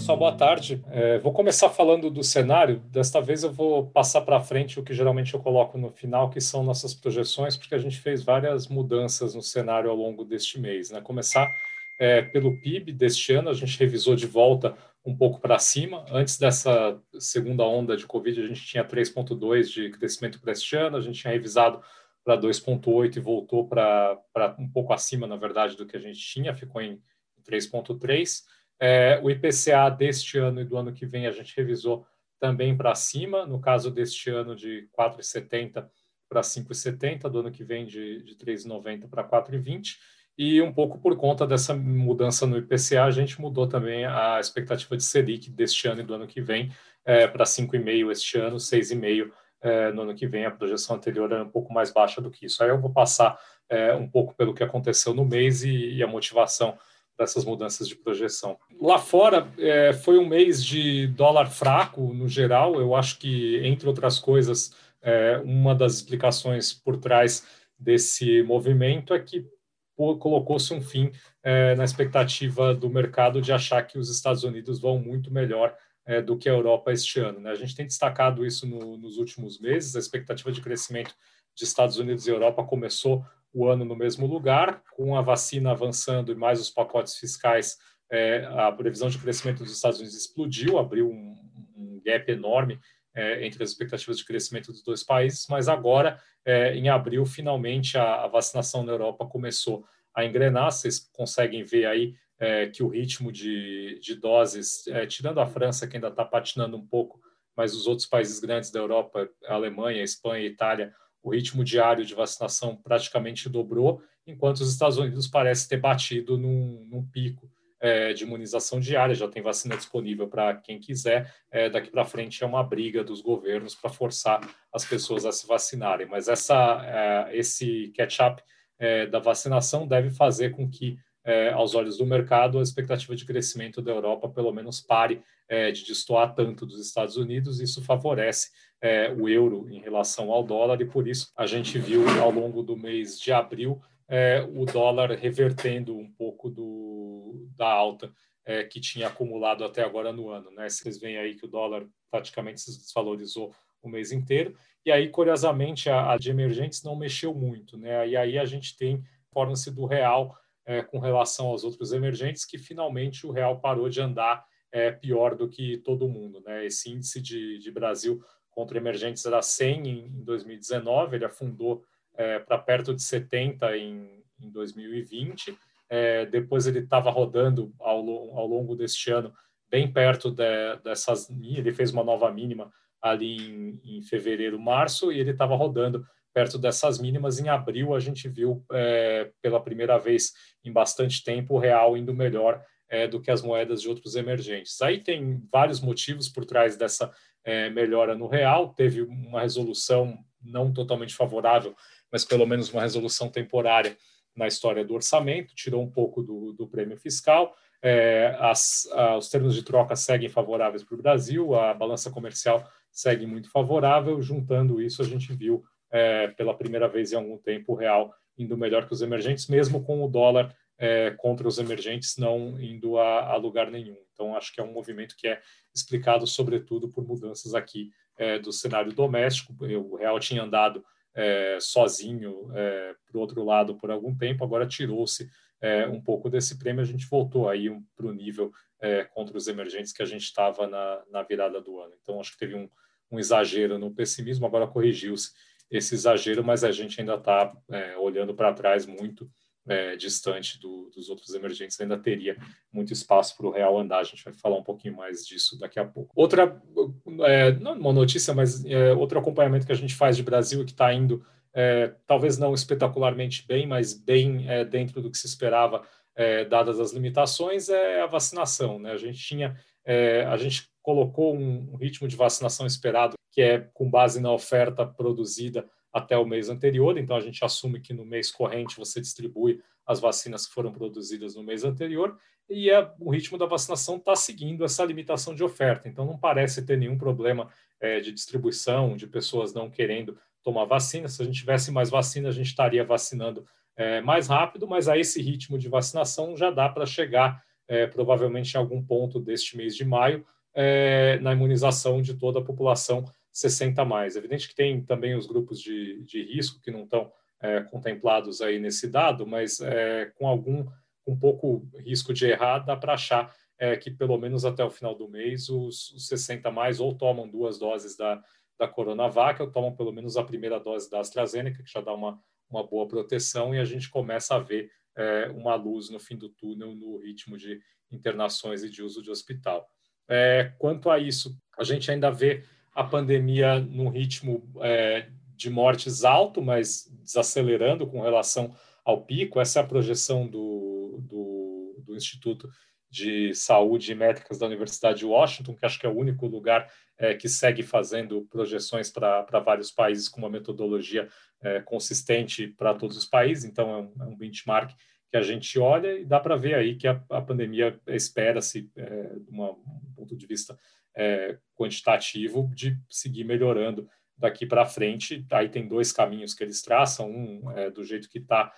pessoal, boa tarde. É, vou começar falando do cenário. Desta vez eu vou passar para frente o que geralmente eu coloco no final, que são nossas projeções, porque a gente fez várias mudanças no cenário ao longo deste mês. Né? Começar é, pelo PIB deste ano, a gente revisou de volta um pouco para cima. Antes dessa segunda onda de Covid, a gente tinha 3,2 de crescimento para este ano, a gente tinha revisado para 2,8 e voltou para um pouco acima, na verdade, do que a gente tinha, ficou em 3,3. É, o IPCA deste ano e do ano que vem a gente revisou também para cima, no caso deste ano de 4,70 para 5,70, do ano que vem de, de 3,90 para 4,20. E um pouco por conta dessa mudança no IPCA, a gente mudou também a expectativa de Selic deste ano e do ano que vem é, para 5,5 este ano, 6,5 é, no ano que vem. A projeção anterior era um pouco mais baixa do que isso. Aí eu vou passar é, um pouco pelo que aconteceu no mês e, e a motivação dessas mudanças de projeção. Lá fora é, foi um mês de dólar fraco no geral. Eu acho que, entre outras coisas, é, uma das explicações por trás desse movimento é que colocou-se um fim é, na expectativa do mercado de achar que os Estados Unidos vão muito melhor é, do que a Europa este ano. Né? A gente tem destacado isso no, nos últimos meses. A expectativa de crescimento de Estados Unidos e Europa começou o ano no mesmo lugar, com a vacina avançando e mais os pacotes fiscais, é, a previsão de crescimento dos Estados Unidos explodiu, abriu um, um gap enorme é, entre as expectativas de crescimento dos dois países, mas agora, é, em abril, finalmente a, a, vacinação na Europa começou a engrenar. Vocês conseguem ver aí que o ritmo de, de doses, tirando a França, que ainda está patinando um pouco, mas os outros países grandes da Europa, a Alemanha, a Espanha, a Itália, o ritmo diário de vacinação praticamente dobrou, enquanto os Estados Unidos parece ter batido num, num pico é, de imunização diária, já tem vacina disponível para quem quiser. É, daqui para frente é uma briga dos governos para forçar as pessoas a se vacinarem. Mas essa, é, esse catch-up é, da vacinação deve fazer com que, é, aos olhos do mercado, a expectativa de crescimento da Europa pelo menos pare é, de destoar tanto dos Estados Unidos. Isso favorece é, o euro em relação ao dólar, e por isso a gente viu ao longo do mês de abril é, o dólar revertendo um pouco do, da alta é, que tinha acumulado até agora no ano. Né? Vocês veem aí que o dólar praticamente se desvalorizou o mês inteiro, e aí, curiosamente, a, a de emergentes não mexeu muito. Né? E aí a gente tem forma-se do real é, com relação aos outros emergentes, que finalmente o real parou de andar é, pior do que todo mundo. Né? Esse índice de, de Brasil contra emergentes era 100 em 2019, ele afundou é, para perto de 70 em, em 2020. É, depois ele estava rodando ao, ao, longo deste ano bem perto de, dessas. Ele fez uma nova mínima ali em, em fevereiro, março, e ele estava rodando perto dessas mínimas. Em abril, a gente viu é, pela primeira vez em bastante tempo o real indo melhor é, do que as moedas de outros emergentes. Aí tem vários motivos por trás dessa é, melhora no real, teve uma resolução não totalmente favorável, mas pelo menos uma resolução temporária na história do orçamento, tirou um pouco do, do prêmio fiscal. É, as, a, os termos de troca seguem favoráveis para o Brasil, a balança comercial segue muito favorável. Juntando isso, a gente viu é, pela primeira vez em algum tempo o real indo melhor que os emergentes, mesmo com o dólar é, contra os emergentes não indo a, a, lugar nenhum. Então, acho que é um movimento que é explicado, sobretudo, por mudanças aqui é, do cenário doméstico. O real tinha andado é, sozinho é, para o outro lado por algum tempo, agora tirou-se é, um pouco desse prêmio, a gente voltou aí para o nível contra os emergentes que a gente estava na, na virada do ano. Então, acho que teve um, um exagero no pessimismo, agora corrigiu-se esse exagero, mas a gente ainda está olhando para trás muito é, distante do, dos outros emergentes, ainda teria muito espaço para o real andar. A gente vai falar um pouquinho mais disso daqui a pouco. Outra, é, não uma notícia, mas é, outro acompanhamento que a gente faz de Brasil que está indo, é, talvez não espetacularmente bem, mas bem é, dentro do que se esperava, é, dadas as limitações, é a vacinação. Né? A gente tinha, a gente colocou um, um ritmo de vacinação esperado que é com base na oferta produzida até o mês anterior, então a gente assume que no mês corrente você distribui as vacinas que foram produzidas no mês anterior e é, o ritmo da vacinação está seguindo essa limitação de oferta, então não parece ter nenhum problema é, de distribuição, de pessoas não querendo tomar vacina. Se a gente tivesse mais vacina, a gente estaria vacinando é, mais rápido, mas a esse ritmo de vacinação já dá para chegar é, provavelmente em algum ponto deste mês de maio, é, na imunização de toda a população 60 mais. É evidente que tem também os grupos de, de risco que não estão é, contemplados aí nesse dado, mas é, com algum um pouco risco de errar, dá para achar é, que pelo menos até o final do mês os, os 60 mais ou tomam duas doses da, da Coronavac ou tomam pelo menos a primeira dose da AstraZeneca, que já dá uma, uma boa proteção, e a gente começa a ver é, uma luz no fim do túnel no ritmo de internações e de uso de hospital. É, quanto a isso, a gente ainda vê a pandemia num ritmo é, de mortes alto, mas desacelerando com relação ao pico. Essa é a projeção do, do, do Instituto de Saúde e Métricas da Universidade de Washington, que acho que é o único lugar é, que segue fazendo projeções para vários países com uma metodologia é, consistente para todos os países. Então, é um, é um, benchmark que a gente olha e dá para ver aí que a, a pandemia espera-se, é, de um ponto de vista é, quantitativo, de seguir melhorando daqui para frente. Aí tem dois caminhos que eles traçam, um é, do jeito que está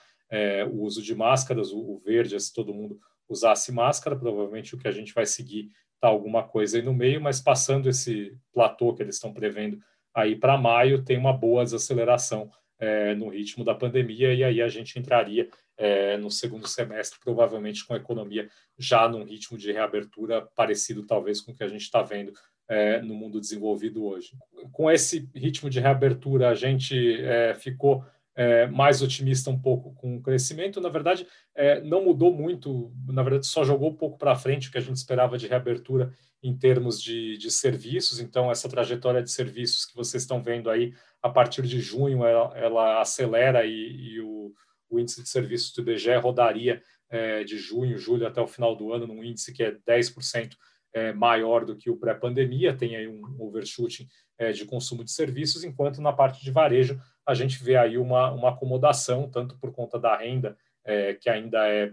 o uso de máscaras, o, o, verde se todo mundo usasse máscara, provavelmente o que a gente vai seguir está alguma coisa aí no meio, mas passando esse platô que eles estão prevendo aí para maio, tem uma boa desaceleração é, no ritmo da pandemia, e aí a gente entraria é, no segundo semestre, provavelmente com a economia já num ritmo de reabertura parecido, talvez, com o que a gente está vendo é, no mundo desenvolvido hoje. Com esse ritmo de reabertura, a gente ficou é, mais otimista um pouco com o crescimento. Na verdade, é, não mudou muito, na verdade, só jogou um pouco para frente o que a gente esperava de reabertura em termos de, de, serviços. Então, essa trajetória de serviços que vocês estão vendo aí, a partir de junho, ela, ela acelera e, e o, o, índice de serviços do IBGE rodaria é, de junho, julho até o final do ano, num índice que é 10% é, maior do que o pré-pandemia, tem aí um overshooting é, de consumo de serviços, enquanto na parte de varejo a gente vê aí uma, uma acomodação, tanto por conta da renda, é, que ainda é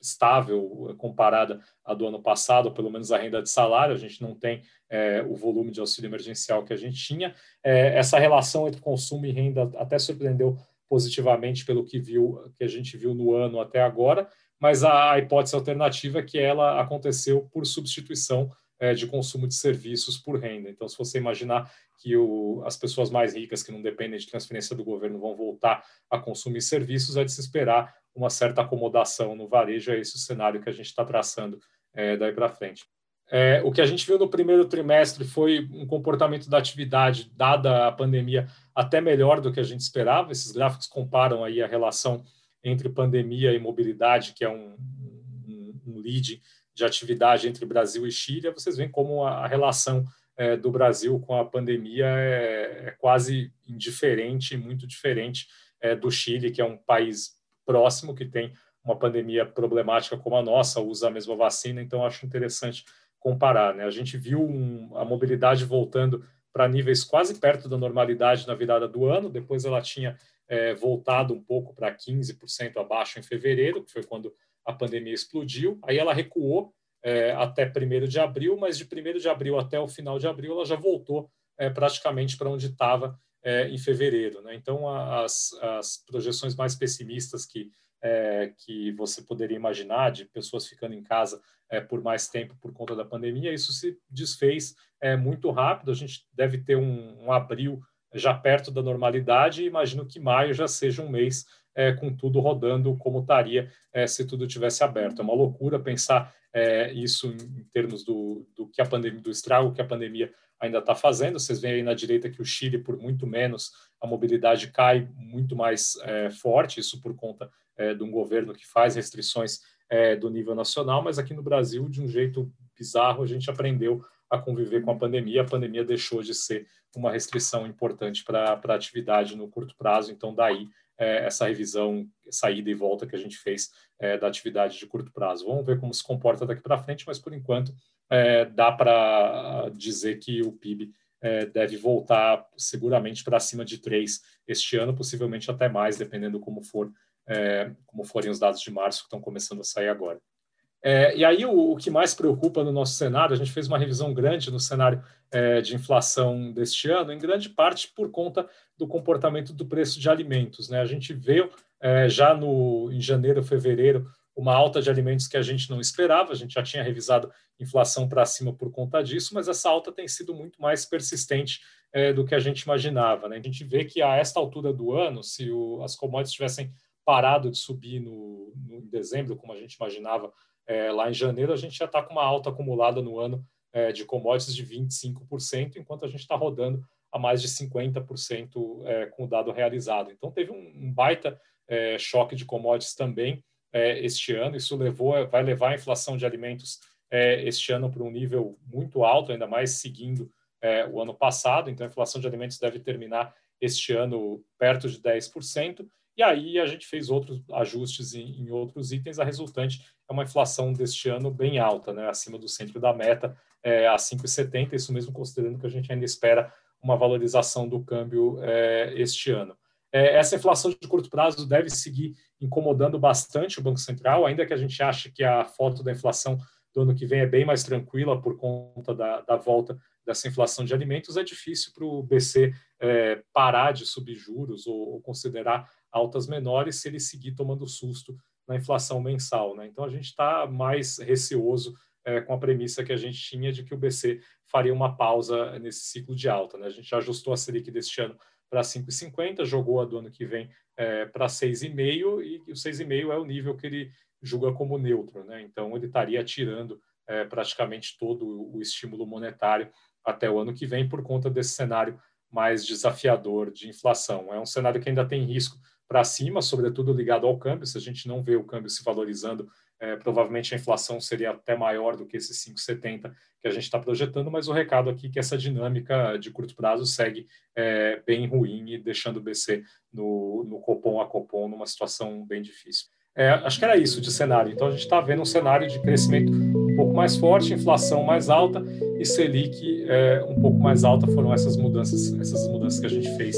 estável comparada à do ano passado, pelo menos a renda de salário, a gente não tem é, o volume de auxílio emergencial que a gente tinha. É, essa relação entre consumo e renda até surpreendeu positivamente pelo que viu que a gente viu no ano até agora, mas a, a hipótese alternativa é que ela aconteceu por substituição é, de consumo de serviços por renda. Então, se você imaginar que o, as pessoas mais ricas que não dependem de transferência do governo vão voltar a consumir serviços, é de se esperar uma certa acomodação no varejo. É esse o cenário que a gente está traçando é, daí para frente. É, o que a gente viu no primeiro trimestre foi um comportamento da atividade, dada a pandemia, até melhor do que a gente esperava. Esses gráficos comparam aí a relação entre pandemia e mobilidade, que é um, um, um lead de atividade entre Brasil e Chile, vocês veem como a, relação é, do Brasil com a pandemia é, é quase indiferente, muito diferente é, do Chile, que é um país próximo, que tem uma pandemia problemática como a nossa, usa a mesma vacina, então acho interessante comparar. Né? A gente viu um, a mobilidade voltando para níveis quase perto da normalidade na virada do ano, depois ela tinha é, voltado um pouco para 15% abaixo em fevereiro, que foi quando a pandemia explodiu. Aí ela recuou é, até 1 de abril, mas de 1 de abril até o final de abril ela já voltou é, praticamente para onde estava é, em fevereiro. Né? Então, as, as projeções mais pessimistas que, é, que você poderia imaginar, de pessoas ficando em casa é, por mais tempo por conta da pandemia, isso se desfez é, muito rápido. A gente deve ter um, um abril já perto da normalidade, e imagino que maio já seja um mês é, com tudo rodando como estaria é, se tudo tivesse aberto. É uma loucura pensar é, isso em, termos do, do, que a pandemia, do estrago que a pandemia ainda está fazendo. Vocês veem aí na direita que o Chile, por muito menos, a mobilidade cai muito mais é, forte, isso por conta é, de um governo que faz restrições é, do nível nacional, mas aqui no Brasil, de um jeito bizarro, a gente aprendeu a conviver com a pandemia. A pandemia deixou de ser uma restrição importante para a atividade no curto prazo, então daí é, essa revisão, saída e volta que a gente fez é, da atividade de curto prazo. Vamos ver como se comporta daqui para frente, mas por enquanto é, dá para dizer que o PIB é, deve voltar seguramente para cima de 3 este ano, possivelmente até mais, dependendo como for é, como forem os dados de março que estão começando a sair agora. É, e aí, o, o, que mais preocupa no nosso cenário, a gente fez uma revisão grande no cenário é, de inflação deste ano, em grande parte por conta do comportamento do preço de alimentos. Né? A gente viu é, já no, em janeiro, fevereiro, uma alta de alimentos que a gente não esperava, a gente já tinha revisado inflação para cima por conta disso, mas essa alta tem sido muito mais persistente é, do que a gente imaginava. Né? A gente vê que a esta altura do ano, se o, as commodities tivessem parado de subir no, no em dezembro, como a gente imaginava é, lá em janeiro, a gente já está com uma alta acumulada no ano é, de commodities de 25%, enquanto a gente está rodando a mais de 50% é, com o dado realizado. Então, teve um, baita é, choque de commodities também é, este ano. Isso levou, vai levar a inflação de alimentos é, este ano para um nível muito alto, ainda mais seguindo o ano passado. Então, a inflação de alimentos deve terminar este ano perto de 10%. E aí a gente fez outros ajustes em, em outros itens. A resultante é uma inflação deste ano bem alta, né, acima do centro da meta, é, a 5,70. Isso mesmo considerando que a gente ainda espera uma valorização do câmbio é, este ano. É, essa inflação de curto prazo deve seguir incomodando bastante o Banco Central, ainda que a gente ache que a foto da inflação do ano que vem é bem mais tranquila por conta da, da volta dessa inflação de alimentos, é difícil para o BC é, parar de subir juros ou, ou, considerar altas menores se ele seguir tomando susto na inflação mensal. Né? Então, a gente está mais receoso é, com a premissa que a gente tinha de que o BC faria uma pausa nesse ciclo de alta. Né? A gente ajustou a Selic deste ano para 5,50, jogou a do ano que vem é, para 6,5 e o 6,5 é o nível que ele julga como neutro. Né? Então, ele estaria tirando é, praticamente todo o estímulo monetário até o ano que vem por conta desse cenário mais desafiador de inflação. É um cenário que ainda tem risco para cima, sobretudo ligado ao câmbio. Se a gente não vê o câmbio se valorizando é, provavelmente a inflação seria até maior do que esses 5,70 que a gente está projetando, mas o recado aqui é que essa dinâmica de curto prazo segue é, bem ruim e deixando o BC no, no Copom a Copom numa situação bem difícil. É, acho que era isso de cenário. Então a gente está vendo um cenário de crescimento um pouco mais forte, inflação mais alta e Selic é, um pouco mais alta. Foram essas mudanças, essas mudanças que a gente fez